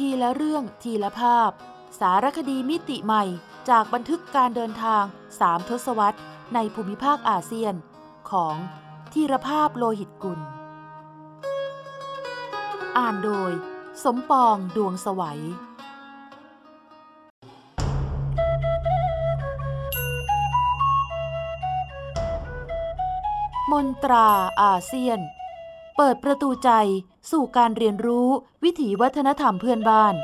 ทีละเรื่องทีละภาพ สารคดีมิติใหม่ จากบันทึกการเดินทางสามทศวรรษ ในภูมิภาคอาเซียน ของธีรภาพโลหิตกุล อ่านโดย สมปองดวงสวัยมนตราอาเซียน เปิดประตูใจ สู่การเรียนรู้วิถีวัฒนธรรมเพื่อนบ้าน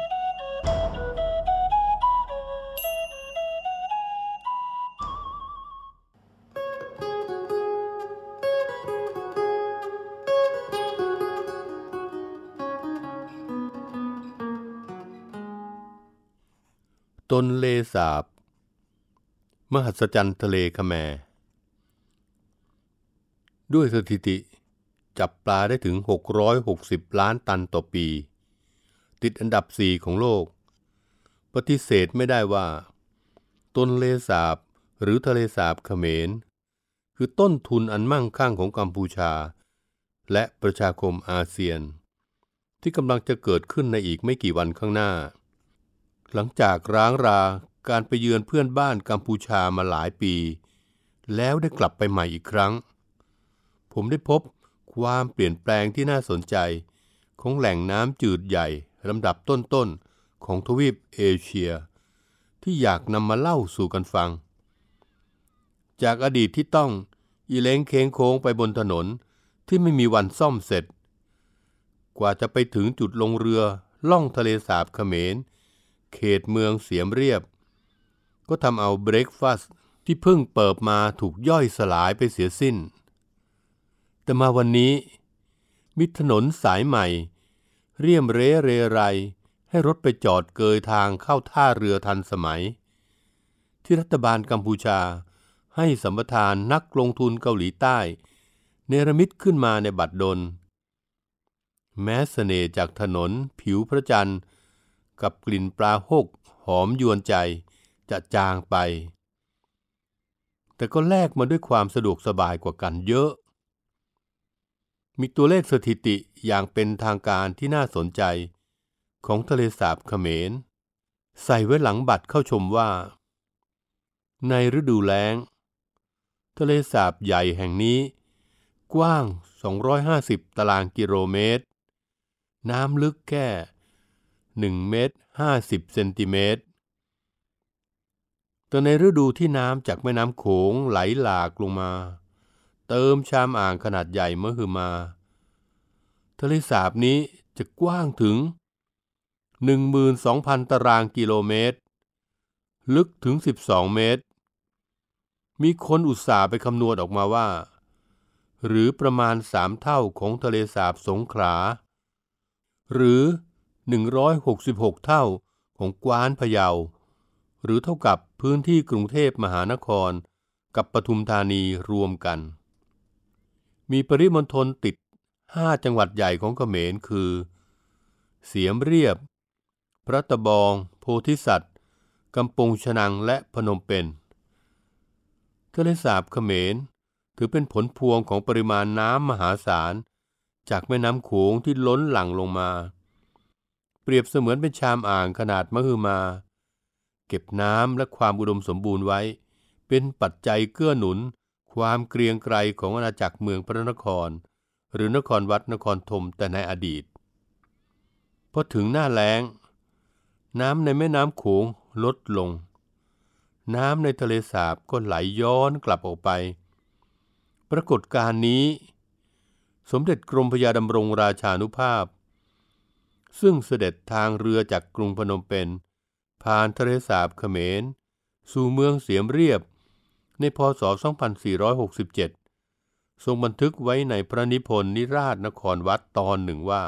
ตนเลสาบ มหัศจรรย์ทะเลขแมด้วยสถิติ จับปลาได้ถึง 660 ล้านตันต่อปี ติดอันดับสี่ของโลก ปฏิเสธไม่ได้ว่า ต้นเลสาบหรือทะเลสาบเขมร คือต้นทุนอันมั่งคั่งของกัมพูชา และประชาคมอาเซียน ที่กำลังจะเกิดขึ้นในอีกไม่กี่วันข้างหน้า หลังจากร้างราการไปเยือนเพื่อนบ้านกัมพูชามาหลายปี แล้วได้กลับไปใหม่อีกครั้ง ผมได้พบ ความเปลี่ยนแปลงที่น่าสนใจ ของแหล่งน้ำจืดใหญ่ลำดับต้นๆของทวีปเอเชีย ที่อยากนำมาเล่าสู่กันฟัง จากอดีตที่ต้องอีเล้งเค้งโค้งไปบนถนนที่ไม่มีวันซ่อมเสร็จ กว่าจะไปถึงจุดลงเรือล่องทะเลสาบเขมร เขตเมืองเสียมเรียบ ก็ทำเอาเบรกฟาสต์ที่เพิ่งเปิดมาถูกย่อยสลายไปเสียสิ้น แต่มาวันนี้ มิถนนสายใหม่ เรียมเรเรไร ให้รถไปจอดเกยทางเข้าท่าเรือทันสมัย ที่รัฐบาลกัมพูชาให้สัมปทานนักลงทุนเกาหลีใต้ เนรมิตขึ้นมาในบัดดล แม้เสน่ห์จากถนนผิวพระจันทร์ กับกลิ่นปลาหกหอมยวนใจจะจางไป แต่ก็แลกมาด้วยความสะดวกสบายกว่ากันเยอะ มีตัวเลขสถิติอย่างเป็นทางการที่น่าสนใจ ของทะเลสาบเขมร ใส่ไว้หลังบัตรเข้าชมว่า ในฤดูแล้ง ทะเลสาบใหญ่แห่งนี้ กว้าง 250 ตารางกิโลเมตร น้ำลึกแค่ 1 เมตร 50 เซนติเมตรแต่ในฤดูที่น้ำจากแม่น้ำโขงไหลหลากลงมา เติมชามอ่างขนาดใหญ่เมื่อคือมา ทะเลสาบนี้จะกว้างถึง 12,000 ตารางกิโลเมตร ลึกถึง 12 เมตร มีคนอุตส่าห์ไปคำนวณออกมาว่า หรือประมาณสามเท่าของทะเลสาบสงขลาหรือ 166 เท่าของกวานพะเยา หรือเท่ากับพื้นที่กรุงเทพมหานครกับปทุมธานีรวมกัน มีปริมณฑลติด 5 จังหวัดใหญ่ของเขมรคือ เสียมเรียบ พระตะบอง โพธิสัตว์กำปงชนังและพนมเปญทะเลสาบเขมรถือเป็นผลพวงของปริมาณน้ำมหาศาล จากแม่น้ำโขงที่ล้นหลั่งลงมา เปรียบเสมือนเป็นชามอ่างขนาดมหึมา เก็บน้ำและความอุดมสมบูรณ์ไว้ เป็นปัจจัยเกื้อหนุน ความเกรียงไกรของอาณาจักรเมืองพระนคร หรือนครวัดนครธมแต่ในอดีตพอถึงหน้าแล้ง น้ำในแม่น้ำโขงลดลง น้ำในทะเลสาบก็ไหลย้อนกลับออกไป ปรากฏการณ์นี้ สมเด็จกรมพยาดำรงราชานุภาพ ซึ่งเสด็จทางเรือจากกรุงพนมเปญผ่านทะเลสาบเขมร สู่เมืองเสียมเรียบ ในพศ 2467 ทรงบันทึกไว้ในพระนิพนธ์นิราชนครวัดตอนหนึ่งว่า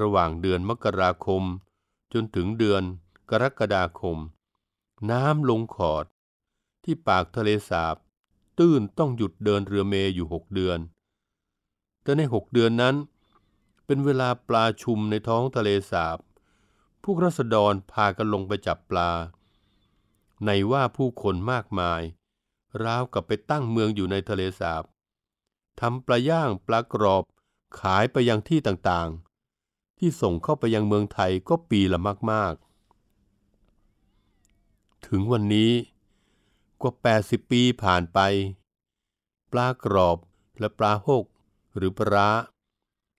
ระหว่างเดือนมกราคม จนถึงเดือนกรกฎาคม น้ำลงขอด ที่ปากทะเลสาบ ตื้นต้องหยุดเดินเรือเมย์อยู่หกเดือน แต่ในหกเดือนนั้น เป็นเวลาปลาชุมในท้องทะเลสาบ พวกรัษฎรพากันลงไปจับปลา ในว่าผู้คนมากมาย ราวกับไปตั้งเมืองอยู่ในทะเลสาบทำปลาย่างปลากรอบ ขายไปยังที่ต่างๆ ที่ส่งเข้าไปยังเมืองไทยก็ปีละมากๆ ถึงวันนี้กว่า 80 ปีผ่านไป ปลากรอบและปลาหก หรือปลาร้า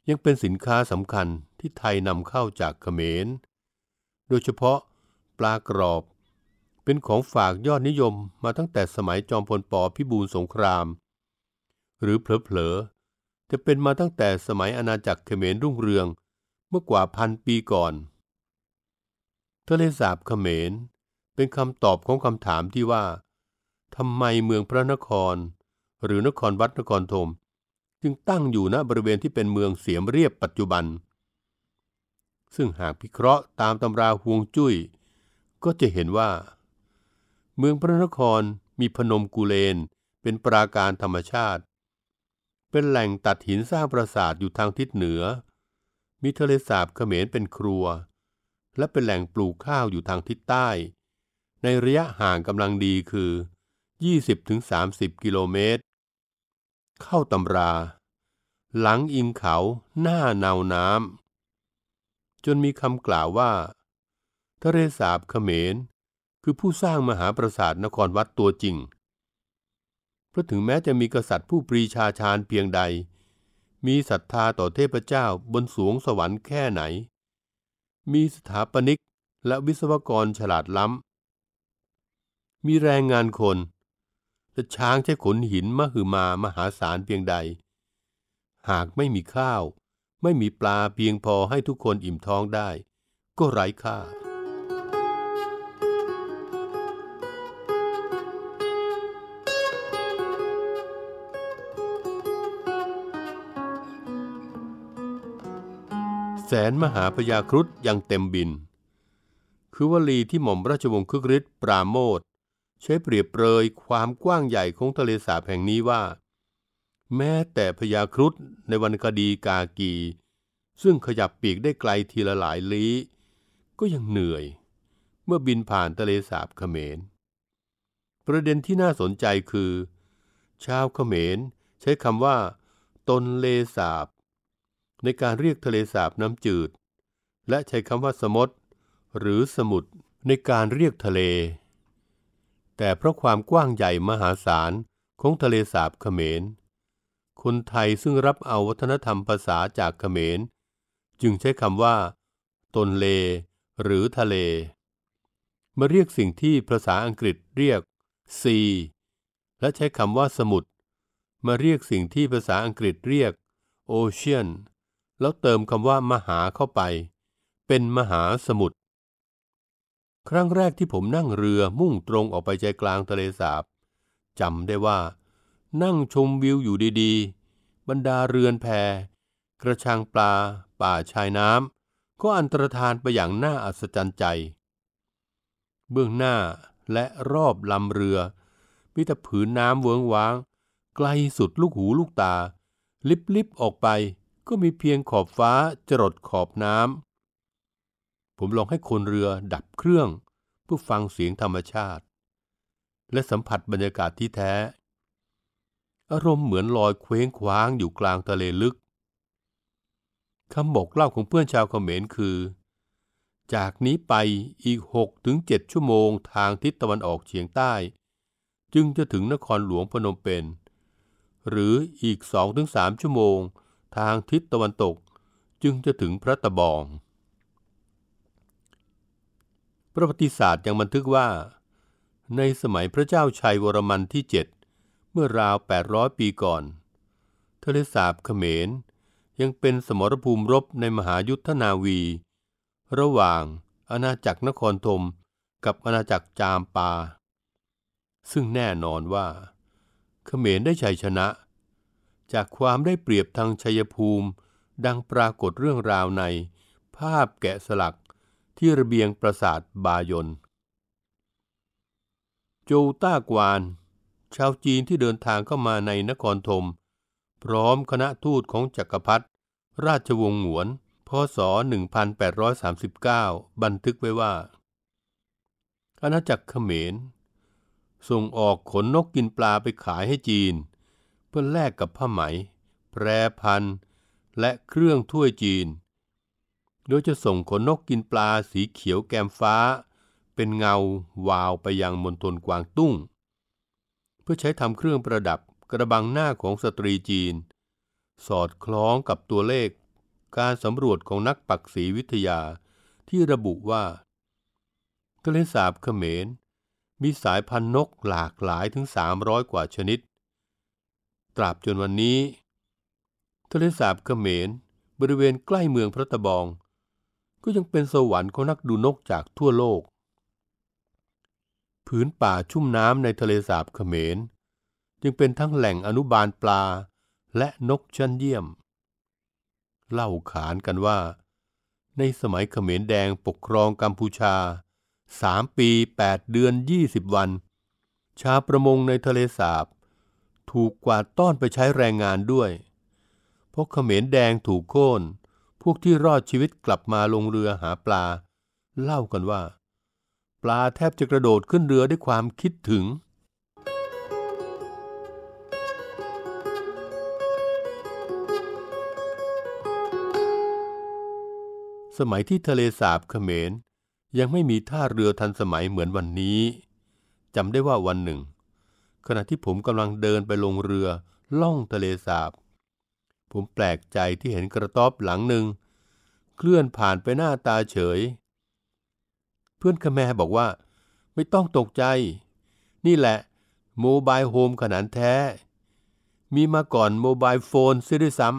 ยังเป็นสินค้าสำคัญที่ไทยนำเข้าจากเขมร โดยเฉพาะปลากรอบ เป็นของฝากยอดนิยมมาตั้งแต่สมัยจอมพลปพิบูลสงคราม หรือเผลอๆจะเป็นมาตั้งแต่สมัยอาณาจักรเขมรรุ่งเรืองเมื่อกว่าพันปีก่อนทะเลสาบเขมร เป็นคำตอบของคำถามที่ว่าทำไมเมืองพระนคร หรือนครวัดนครธมจึงตั้งอยู่ณบริเวณที่เป็นเมืองเสียมเรียบปัจจุบัน ซึ่งหากพิเคราะห์ตามตำราฮวงจุ้ย ก็จะเห็นว่า เมืองพระนครมีพนมกุเลน เป็นปราการธรรมชาติ เป็นแหล่งตัดหินสร้างปราสาทอยู่ทางทิศเหนือ มีทะเลสาบเขมรเป็นครัว และเป็นแหล่งปลูกข้าวอยู่ทางทิศใต้ ในระยะห่างกำลังดีคือ 20-30 กิโลเมตร เข้าตำรา หลังอิงเขาหน้าเนาน้ำจนมีคำกล่าวว่า ทะเลสาบเขมร คือผู้สร้างมหาปราสาทนครวัดตัวจริง เพราะถึงแม้จะมีกษัตริย์ผู้ปรีชาชาญเพียงใด มีศรัทธาต่อเทพเจ้าบนสวงสวรรค์แค่ไหน มีสถาปนิกและวิศวกรฉลาดล้ำ มีแรงงานคนและช้างใช้ขนหินมหึมามหาศาลเพียงใด หากไม่มีข้าว ไม่มีปลาเพียงพอให้ทุกคนอิ่มท้องได้ ก็ไร้ค่า แสนมหาพยาครุฑยังเต็มบิน คือวลีที่หม่อมราชวงศ์คึกฤทธิ์ปราโมทใช้เปรียบเปรยความกว้างใหญ่ของทะเลสาบแห่งนี้ว่า แม้แต่พญาครุฑในวรรณคดีกากี ซึ่งขยับปีกได้ไกลทีละหลายลี้ก็ยังเหนื่อย เมื่อบินผ่านทะเลสาบเขมร ประเด็นที่น่าสนใจคือ ชาวเขมรใช้คำว่า ตนเลสาบ ในการเรียกทะเลสาบน้ำจืด และใช้คำว่าสมดหรือสมุทรในการเรียกทะเล แต่เพราะความกว้างใหญ่มหาศาลของทะเลสาบเขมร คนไทยซึ่งรับเอาวัฒนธรรมภาษาจากเขมร จึงใช้คำว่า ตนเล หรือทะเล มาเรียกสิ่งที่ภาษาอังกฤษเรียกซีและใช้คำว่าสมุทรมาเรียกสิ่งที่ภาษาอังกฤษเรียกโอเชียน แล้วเติมคำว่ามหาเข้าไป เป็นมหาสมุทรครั้งแรกที่ผมนั่งเรือมุ่งตรงออกไปใจกลางทะเลสาบจำได้ว่า นั่งชมวิวอยู่ดีๆ บรรดาเรือนแพ กระชังปลา ป่าชายน้ำก็อันตรธานไปอย่างน่าอัศจรรย์ใจ เบื้องหน้าและรอบลำเรือมีแต่ผืนน้ำเวิงว้าง ไกลสุดลูกหูลูกตา ลิบลิบออกไป ก็มีเพียงขอบฟ้าจรดขอบน้ำ ผมลองให้คนเรือดับเครื่อง เพื่อฟังเสียงธรรมชาติ และสัมผัสบรรยากาศที่แท้ อารมณ์เหมือนลอยเคว้งคว้างอยู่กลางทะเลลึกคำบอกเล่าของเพื่อนชาวเขมรคือ จากนี้ไปอีก6ถึง7ชั่วโมงทางทิศตะวันออกเฉียงใต้ จึงจะถึงนครหลวงพนมเปญหรืออีก2ถึง3ชั่วโมง ทางทิศตะวันตกจึงจะถึงพระตะบอง ประวัติศาสตร์ยังบันทึกว่า ในสมัยพระเจ้าชัยวรมันที่ 7 เมื่อราว 800 ปีก่อน ทะเลสาบเขมรยังเป็นสมรภูมิรบในมหายุทธนาวี ระหว่างอาณาจักรนครธมกับอาณาจักรจามปา ซึ่งแน่นอนว่าเขมรได้ชัยชนะ จากความได้เปรียบทางชัยภูมิ ดังปรากฏเรื่องราวใน ภาพแกะสลักที่ระเบียงปราสาทบายนโจต้ากวาน ชาวจีนที่เดินทางเข้ามาในนครธมพร้อมคณะทูตของจักรพรรดิราชวงศ์หวน พศ 1839 บันทึกไว้ว่า อาณาจักรเขมร ส่งออกขนนกกินปลาไปขายให้จีน เพื่อแลกกับผ้าไหม แพรพัน และเครื่องถ้วยจีน โดยจะส่งขนนกกินปลาสีเขียวแกมฟ้า เป็นเงาวาวไปยังมณฑลกวางตุ้ง เพื่อใช้ทำเครื่องประดับกระบังหน้าของสตรีจีน สอดคล้องกับตัวเลข การสำรวจของนักปักษีวิทยาที่ระบุว่าทะเลสาบเขมร มีสายพันธุ์นกหลากหลายถึง 300 กว่าชนิด ตราบจนวันนี้ ทะเลสาบเขมรบริเวณใกล้เมืองพระตะบอง ก็ยังเป็นสวรรค์ของนักดูนกจากทั่วโลก ผืนป่าชุ่มน้ำในทะเลสาบเขมร จึงเป็นทั้งแหล่งอนุบาลปลาและนกชั้นเยี่ยม เล่าขานกันว่า ในสมัยเขมรแดงปกครองกัมพูชาสามปีแปดเดือนยี่สิบวัน ชาวประมงในทะเลสาบ ถูกกวาดต้อนไปใช้แรงงานด้วยพราะเขมรแดงถูกโค่น พวกที่รอดชีวิตกลับมาลงเรือหาปลา เล่ากันว่า ปลาแทบจะกระโดดขึ้นเรือด้วยความคิดถึงสมัยที่ทะเลสาบเขมรยังไม่มีท่าเรือทันสมัยเหมือนวันนี้จำได้ว่าวันหนึ่ง ขณะที่ผมกำลังเดินไปลงเรือล่องทะเลสาบ ผมแปลกใจที่เห็นกระต๊อบหลังหนึ่ง เคลื่อนผ่านไปหน้าตาเฉย เพื่อนขแมบอกว่า ไม่ต้องตกใจ นี่แหละโมบายโฮมขนาดแท้ มีมาก่อนโมบายโฟนเสียด้วยซ้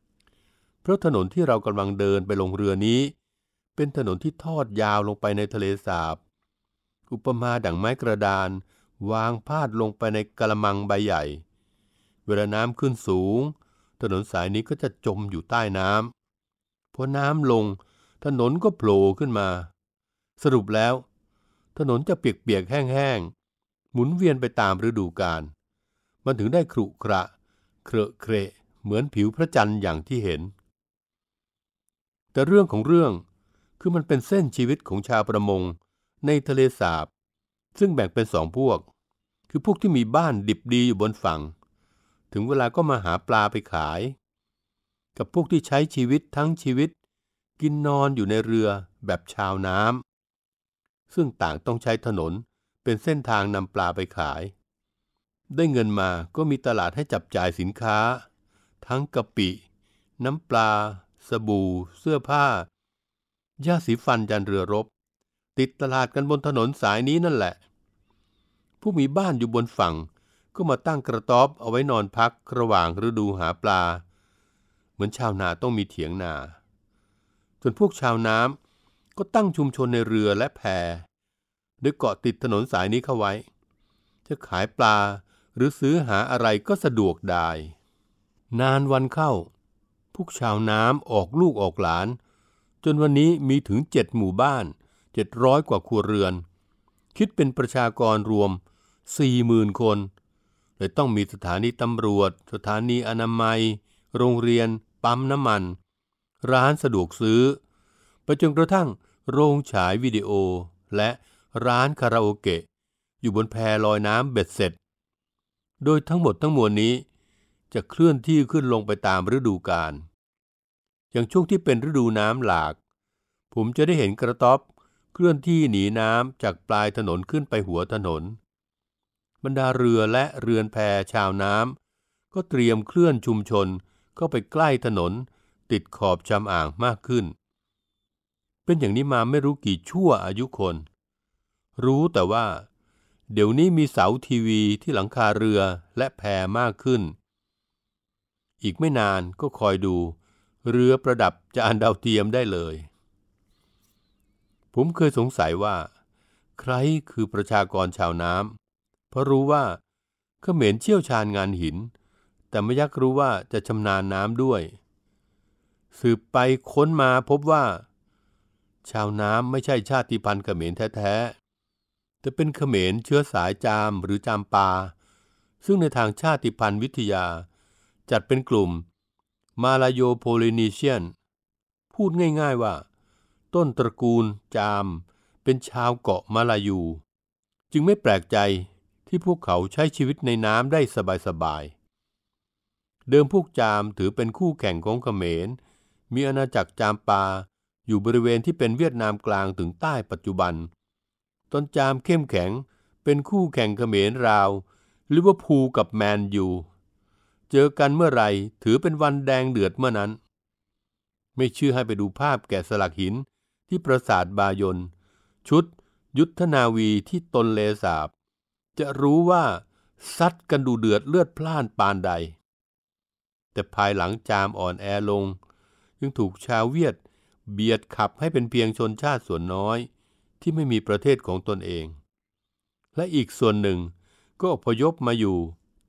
ำเพราะถนนที่เรากำลังเดินไปลงเรือนี้ เป็นถนนที่ทอดยาวลงไปในทะเลสาบ อุปมาดั่งไม้กระดาน วางพาดลงไปในกระมังใบใหญ่ เวลาน้ำขึ้นสูง ถนนสายนี้ก็จะจมอยู่ใต้น้ำพอน้ำลง ถนนก็โผล่ขึ้นมา สรุปแล้ว ถนนจะเปียกๆแห้งๆ หมุนเวียนไปตามฤดูกาลมันถึงได้ครุขระเคระเคระเหมือนผิวพระจันทร์อย่างที่เห็น แต่เรื่องของเรื่องคือมันเป็นเส้นชีวิตของชาวประมงในทะเลสาบ ซึ่งแบ่งเป็นสองพวก คือพวกที่มีบ้านดิบดีอยู่บนฝั่ง ถึงเวลาก็มาหาปลาไปขาย กับพวกที่ใช้ชีวิตทั้งชีวิต กินนอนอยู่ในเรือแบบชาวน้ำซึ่งต่างต้องใช้ถนนเป็นเส้นทางนำปลาไปขาย ได้เงินมาก็มีตลาดให้จับจ่ายสินค้า ทั้งกะปิ น้ำปลา สบู่ เสื้อผ้า ยาสีฟันจันเรือรบ ติดตลาดกันบนถนนสายนี้นั่นแหละ ผู้มีบ้านอยู่บนฝั่ง ก็มาตั้งกระต๊อบเอาไว้นอนพักระหว่างฤดูหาปลา เหมือนชาวนาต้องมีเถียงนา ส่วนพวกชาวน้ำก็ตั้งชุมชนในเรือและแพโดยเกาะติดถนนสายนี้เข้าไว้ จะขายปลาหรือซื้อหาอะไรก็สะดวกได้ นานวันเข้า พวกชาวน้ำออกลูกออกหลาน จนวันนี้มีถึงเจ็ดหมู่บ้าน เจ็ดร้อยกว่าครัวเรือน คิดเป็นประชากรรวมสี่หมื่นคนเลยต้องมีสถานีตำรวจ สถานีอนามัย โรงเรียน ปั๊มน้ำมัน ร้านสะดวกซื้อ ไปจนกระทั่งโรงฉายวิดีโอ และร้านคาราโอเกะ อยู่บนแพลอยน้ำเบ็ดเสร็จ โดยทั้งหมดทั้งมวลนี้ จะเคลื่อนที่ขึ้นลงไปตามฤดูกาลอย่างช่วงที่เป็นฤดูน้ำหลาก ผมจะได้เห็นกระต๊อบ เคลื่อนที่หนีน้ำจากปลายถนนขึ้นไปหัวถนน บรรดาเรือและเรือนแพชาวน้ำก็เตรียมเคลื่อนชุมชนเข้าไปใกล้ถนน ติดขอบชำอ่างมากขึ้น เป็นอย่างนี้มาไม่รู้กี่ชั่วอายุคน รู้แต่ว่า เดี๋ยวนี้มีเสาทีวีที่หลังคาเรือและแพมากขึ้น อีกไม่นานก็คอยดู เรือประดับจานดาวเทียมได้เลย ผมเคยสงสัยว่า ใครคือประชากรชาวน้ำเพราะรู้ว่าเขมรเชี่ยวชาญงานหิน แต่ไม่ยักรู้ว่าจะชำนาญน้ำด้วย สืบไปค้นมาพบว่า ชาวน้ำไม่ใช่ชาติพันธุ์เขมรแท้ๆแต่เป็นเขมรเชื้อสายจามหรือจามปา ซึ่งในทางชาติพันธุ์วิทยา จัดเป็นกลุ่มมาลาโยโพลินีเชียน พูดง่ายๆว่า ต้นตระกูลจาม เป็นชาวเกาะมาลายู จึงไม่แปลกใจที่พวกเขาใช้ชีวิตในน้ำได้สบายๆ เดิมพวกจามถือเป็นคู่แข่งของเขมร มีอาณาจักรจามปาอยู่บริเวณที่เป็นเวียดนามกลางถึงใต้ปัจจุบัน ตอนจามเข้มแข็งเป็นคู่แข่งเขมรราวลิเวอร์พูลกับแมนยูเจอกันเมื่อไหร่ถือเป็นวันแดงเดือดเมื่อนั้น ไม่เชื่อให้ไปดูภาพแกะสลักหิน ที่ปราสาทบายนชุดยุทธนาวีที่ตนเลสาบ จะรู้ว่าซัดกันดูเดือดเลือดพล่านปานใด แต่ภายหลังจามอ่อนแอลงยังถูกชาวเวียดเบียดขับให้เป็นเพียงชนชาติส่วนน้อย ที่ไม่มีประเทศของตนเอง และอีกส่วนหนึ่งก็อพยพมาอยู่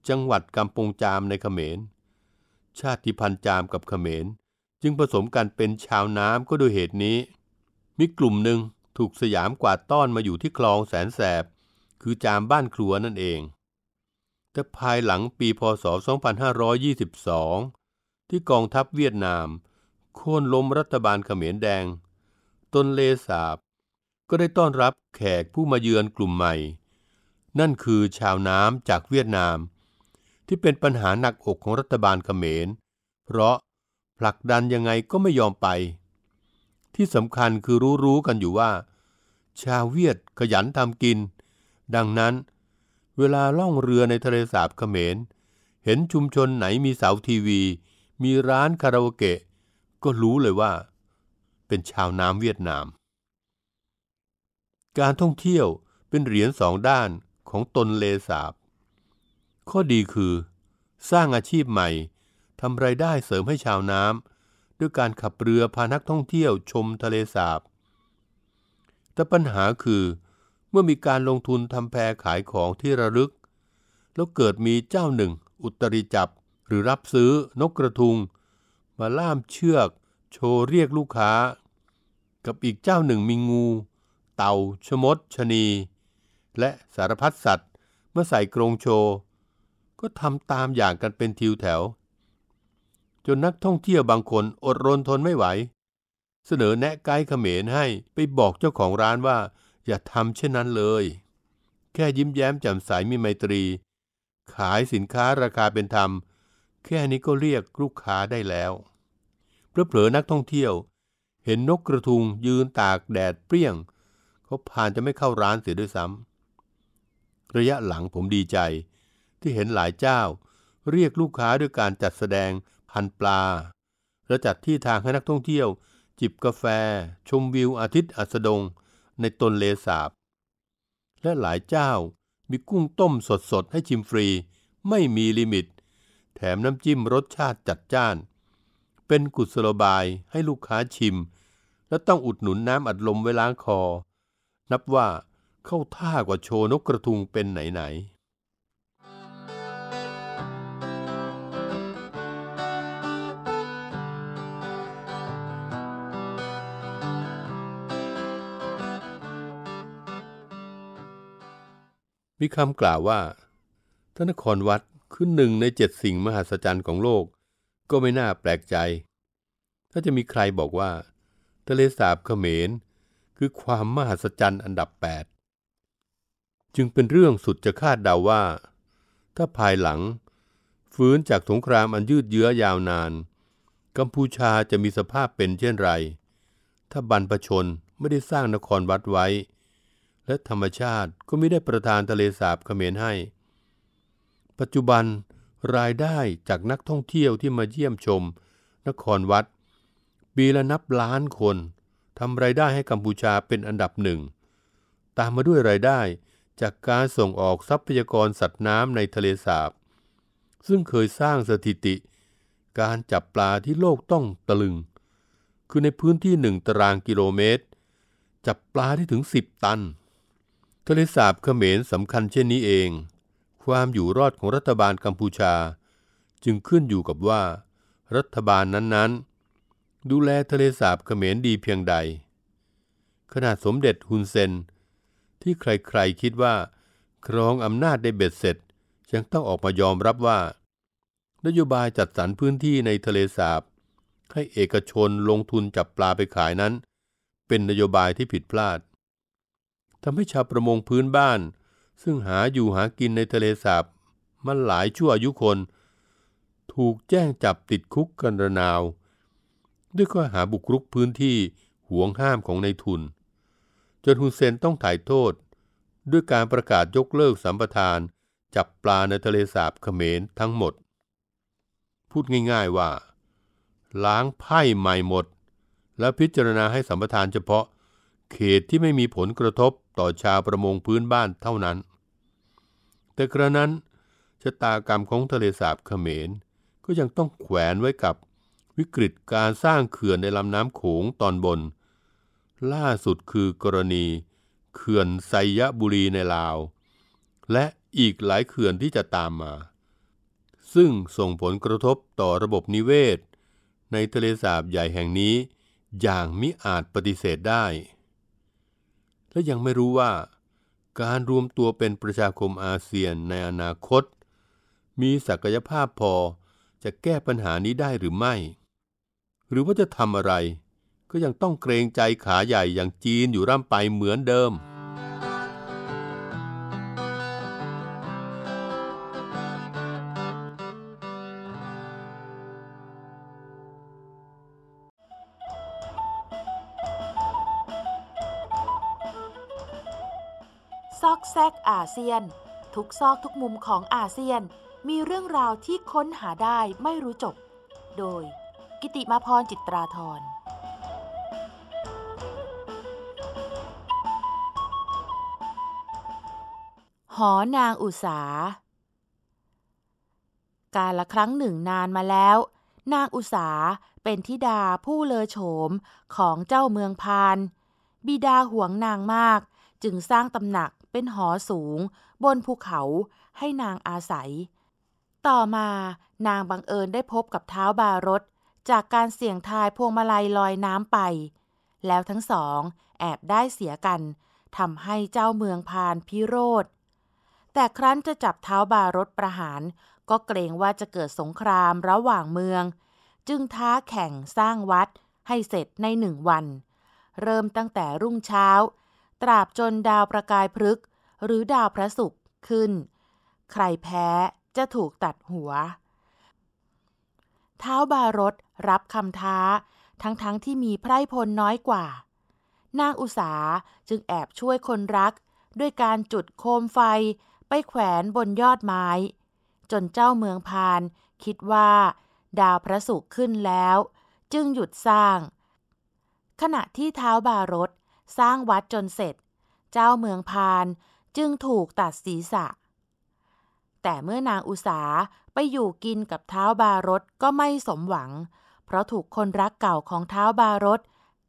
จังหวัดกำปงจามในเขมร ชาติพันธุ์จามกับเขมร จึงผสมกันเป็นชาวน้ำก็โดยเหตุนี้ มีกลุ่มหนึ่งถูกสยามกวาดต้อนมาอยู่ที่คลองแสนแสบ คือจามบ้านครัวนั่นเอง แต่ภายหลังปีพศ 2522 ที่กองทัพเวียดนาม โค่นล้มรัฐบาลเขมรแดง ตนเลสาบ ก็ได้ต้อนรับแขกผู้มาเยือนกลุ่มใหม่ นั่นคือชาวน้ำจากเวียดนาม ที่เป็นปัญหาหนักอกของรัฐบาลเขมร เพราะผลักดันยังไงก็ไม่ยอมไป ที่สำคัญคือรู้ๆกันอยู่ว่า ชาวเวียดขยันทำกิน ดังนั้น เวลาล่องเรือในทะเลสาบเขมร เห็นชุมชนไหนมีเสาทีวี มีร้านคาราโอเกะ ก็รู้เลยว่า เป็นชาวน้ำเวียดนาม การท่องเที่ยวเป็นเหรียญสองด้านของตนเลสาบ ข้อดีคือ สร้างอาชีพใหม่ทำไรายได้เสริมให้ชาวน้ำ ด้วยการขับเรือพานักท่องเที่ยวชมทะเลสาบ แต่ปัญหาคือเมื่อมีการลงทุนทำแพรขายของที่ระลึก แล้วเกิดมีเจ้าหนึ่ง อุตริจับหรือรับซื้อนกกระทุง มาล่ามเชือก โชว์เรียกลูกค้า กับอีกเจ้าหนึ่งมีงู เต่า ชมดชะนี และสารพัดสัตว์เมื่อใส่กรงโชว์ ก็ทำตามอย่างกันเป็นทิวแถว จนนักท่องเที่ยวบางคนอดรนทนไม่ไหว เสนอแนะไกด์เขมรให้ไปบอกเจ้าของร้านว่า อย่าทำเช่นนั้นเลย แค่ยิ้มแย้มแจ่มใสมีไมตรี ขายสินค้าราคาเป็นธรรม แค่นี้ก็เรียกลูกค้าได้แล้วเพลอเผลอนักท่องเที่ยว เห็นนกกระทุงยืนตากแดดเปรี้ยง เขาผ่านจะไม่เข้าร้านเสียด้วยซ้ำระยะหลังผมดีใจที่เห็นหลายเจ้า เรียกลูกค้าด้วยการจัดแสดง พันปลา และจัดที่ทางให้นักท่องเที่ยว จิบกาแฟ ชมวิวอาทิตย์อัสดง ในตนเลสาบ และหลายเจ้ามีกุ้งต้มสดๆ ให้ชิมฟรี ไม่มีลิมิต แถมน้ำจิ้มรสชาติจัดจ้าน เป็นกุศโลบายให้ลูกค้าชิม และต้องอุดหนุนน้ำอัดลมไว้ล้างคอ นับว่าเข้าท่ากว่าโชว์นกกระทุงเป็นไหนๆ มีคำกล่าวว่าทนครวัดคือหนึ่งในเจ็ดสิ่งมหัศจรรย์ของโลก ก็ไม่น่าแปลกใจ ถ้าจะมีใครบอกว่า ทะเลสาบเขมร คือความมหัศจรรย์อันดับ 8 จึงเป็นเรื่องสุดจะคาดเดาว่า ถ้าภายหลัง ฟื้นจากสงครามอันยืดเยื้อยาวนาน กัมพูชาจะมีสภาพเป็นเช่นไร ถ้าบรรพชนไม่ได้สร้างนครวัดไว้ และธรรมชาติก็ไม่ได้ประทานทะเลสาบเขมรให้ ปัจจุบันรายได้จากนักท่องเที่ยวที่มาเยี่ยมชม นครวัดปีละนับล้านคนทำรายได้ให้กัมพูชาเป็นอันดับหนึ่ง ตามมาด้วยรายได้จากการส่งออกทรัพยากรสัตว์น้ำในทะเลสาบ ซึ่งเคยสร้างสถิติ การจับปลาที่โลกต้องตะลึง คือในพื้นที่หนึ่งตารางกิโลเมตร จับปลาได้ถึง 10 ตัน ทะเลสาบเขมรสำคัญเช่นนี้เอง ความอยู่รอดของรัฐบาลกัมพูชา จึงขึ้นอยู่กับว่า รัฐบาลนั้นๆ ดูแลทะเลสาบเขมรดีเพียงใด ขนาดสมเด็จฮุนเซน ที่ใครๆคิดว่า ครองอำนาจได้เบ็ดเสร็จยังต้องออกมายอมรับว่า นโยบายจัดสรรพื้นที่ในทะเลสาบ ให้เอกชนลงทุนจับปลาไปขายนั้น เป็นนโยบายที่ผิดพลาด ทำให้ชาวประมงพื้นบ้าน ซึ่งหาอยู่หากินในทะเลสาบมันหลายชั่วอายุคน ถูกแจ้งจับติดคุกกันระนาว ด้วยข้อหาบุกรุกพื้นที่ห่วงห้ามของในทุน จนฮุนเซนต้องถ่ายโทษ ด้วยการประกาศยกเลิกสัมปทาน จับปลาในทะเลสาบเขมรทั้งหมด พูดง่ายๆว่า ล้างไพ่ใหม่หมด และพิจารณาให้สัมปทานเฉพาะ เขตที่ไม่มีผลกระทบต่อชาวประมงพื้นบ้านเท่านั้น แต่กระนั้นชะตากรรมของทะเลสาบเขมร ก็ยังต้องแขวนไว้กับวิกฤตการสร้างเขื่อนในลำน้ำโขงตอนบน ล่าสุดคือกรณี เขื่อนไซยบุรีในลาว และอีกหลายเขื่อนที่จะตามมา ซึ่งส่งผลกระทบต่อระบบนิเวศ ในทะเลสาบใหญ่แห่งนี้อย่างมิอาจปฏิเสธได้ และยังไม่รู้ว่า การรวมตัวเป็นประชาคมอาเซียนในอนาคต มีศักยภาพพอจะแก้ปัญหานี้ได้หรือไม่ หรือว่าจะทำอะไร ก็ยังต้องเกรงใจขาใหญ่อย่างจีนอยู่ร่ำไปเหมือนเดิม อกแซกอาเซียน ทุกซอกทุกมุมของอาเซียน มีเรื่องราวที่ค้นหาได้ไม่รู้จบ โดย กิติมาพรจิตราธรหอนางอุสากาละครั้งหนึ่งนานมาแล้ว นางอุสาเป็นธิดาผู้เลอโฉมของเจ้าเมืองพาน บิดาหวงนางมากจึงสร้างตำหนัก เป็นหอสูง บนภูเขาให้นางอาศัย ต่อมานางบังเอิญได้พบกับเท้าบารถจากการเสี่ยงทายพวงมาลัยลอยน้ำไป แล้วทั้งสองแอบได้เสียกันทำให้เจ้าเมืองพานพิโรธ แต่ครั้นจะจับเท้าบารถประหาร ก็เกรงว่าจะเกิดสงครามระหว่างเมือง จึงท้าแข่งสร้างวัดให้เสร็จในหนึ่งวัน เริ่มตั้งแต่รุ่งเช้า ตราบจนดาวประกายพฤกษ์หรือดาวพระศุกร์ขึ้น ใครแพ้จะถูกตัดหัว เท้าบารถรับคำท้า ทั้งๆทที่มีไพร่พลน้อยกว่า นางอุสาจึงแอบช่วยคนรัก ด้วยการจุดโคมไฟไปแขวนบนยอดไม้ จนเจ้าเมืองพานคิดว่า ดาวพระศุกร์ขึ้นแล้ว จึงหยุดสร้าง ขณะที่เท้าบารถ สร้างวัดจนเสร็จ เจ้าเมืองพานจึงถูกตัดศีรษะ แต่เมื่อนางอุสาไปอยู่กินกับเท้าบารถก็ไม่สมหวัง เพราะถูกคนรักเก่าของเท้าบารถ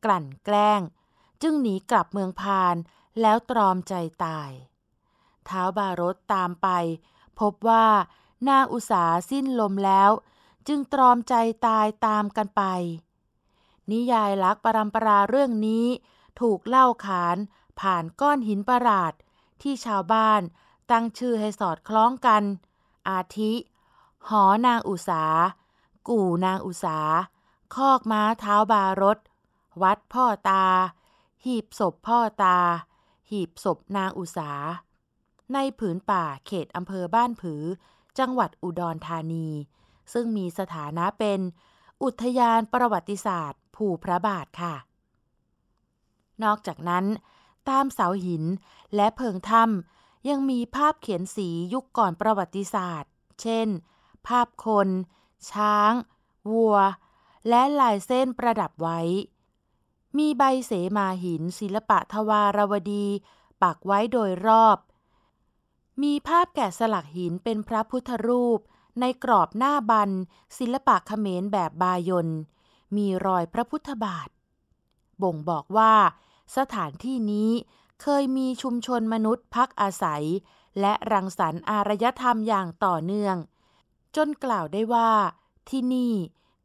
กลั่นแกล้ง จึงหนีกลับเมืองพานแล้วตรอมใจตาย เท้าบารถตามไป พบว่านางอุสาสิ้นลมแล้ว จึงตรอมใจตายตามกันไป นิยายลักษ์ปรำปราเรื่องนี้ ถูกเล่าขานผ่านก้อนหินประหลาด ที่ชาวบ้านตั้งชื่อให้สอดคล้องกัน อาทิ หอนางอุสา กู่นางอุสา คอกม้าเท้าบารถ วัดพ่อตา หีบศพพ่อตา หีบศพนางอุสา ในผืนป่าเขตอำเภอบ้านผือ จังหวัดอุดรธานี ซึ่งมีสถานะเป็น อุทยานประวัติศาสตร์ ภูพระบาทค่ะ นอกจากนั้น ตามเสาหินและเพิงถ้ำยังมีภาพเขียนสียุคก่อนประวัติศาสตร์ เช่น ภาพคน ช้าง วัว และลายเส้นประดับไว้ มีใบเสมาหินศิลปะทวารวดี ปักไว้โดยรอบ มีภาพแกะสลักหินเป็นพระพุทธรูปในกรอบหน้าบัน ศิลปะเขมรแบบบายน มีรอยพระพุทธบาท บ่งบอกว่า สถานที่นี้เคยมีชุมชนมนุษย์พักอาศัย และรังสรรค์อารยธรรมอย่างต่อเนื่อง จนกล่าวได้ว่า ที่นี่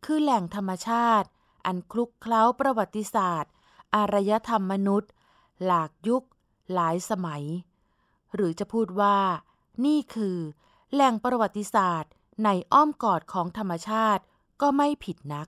คือแหล่งธรรมชาติ อันคลุกเคล้าประวัติศาสตร์ อารยธรรมมนุษย์ หลากยุค หลายสมัย หรือจะพูดว่า นี่คือ แหล่งประวัติศาสตร์ในอ้อมกอดของธรรมชาติก็ไม่ผิดนัก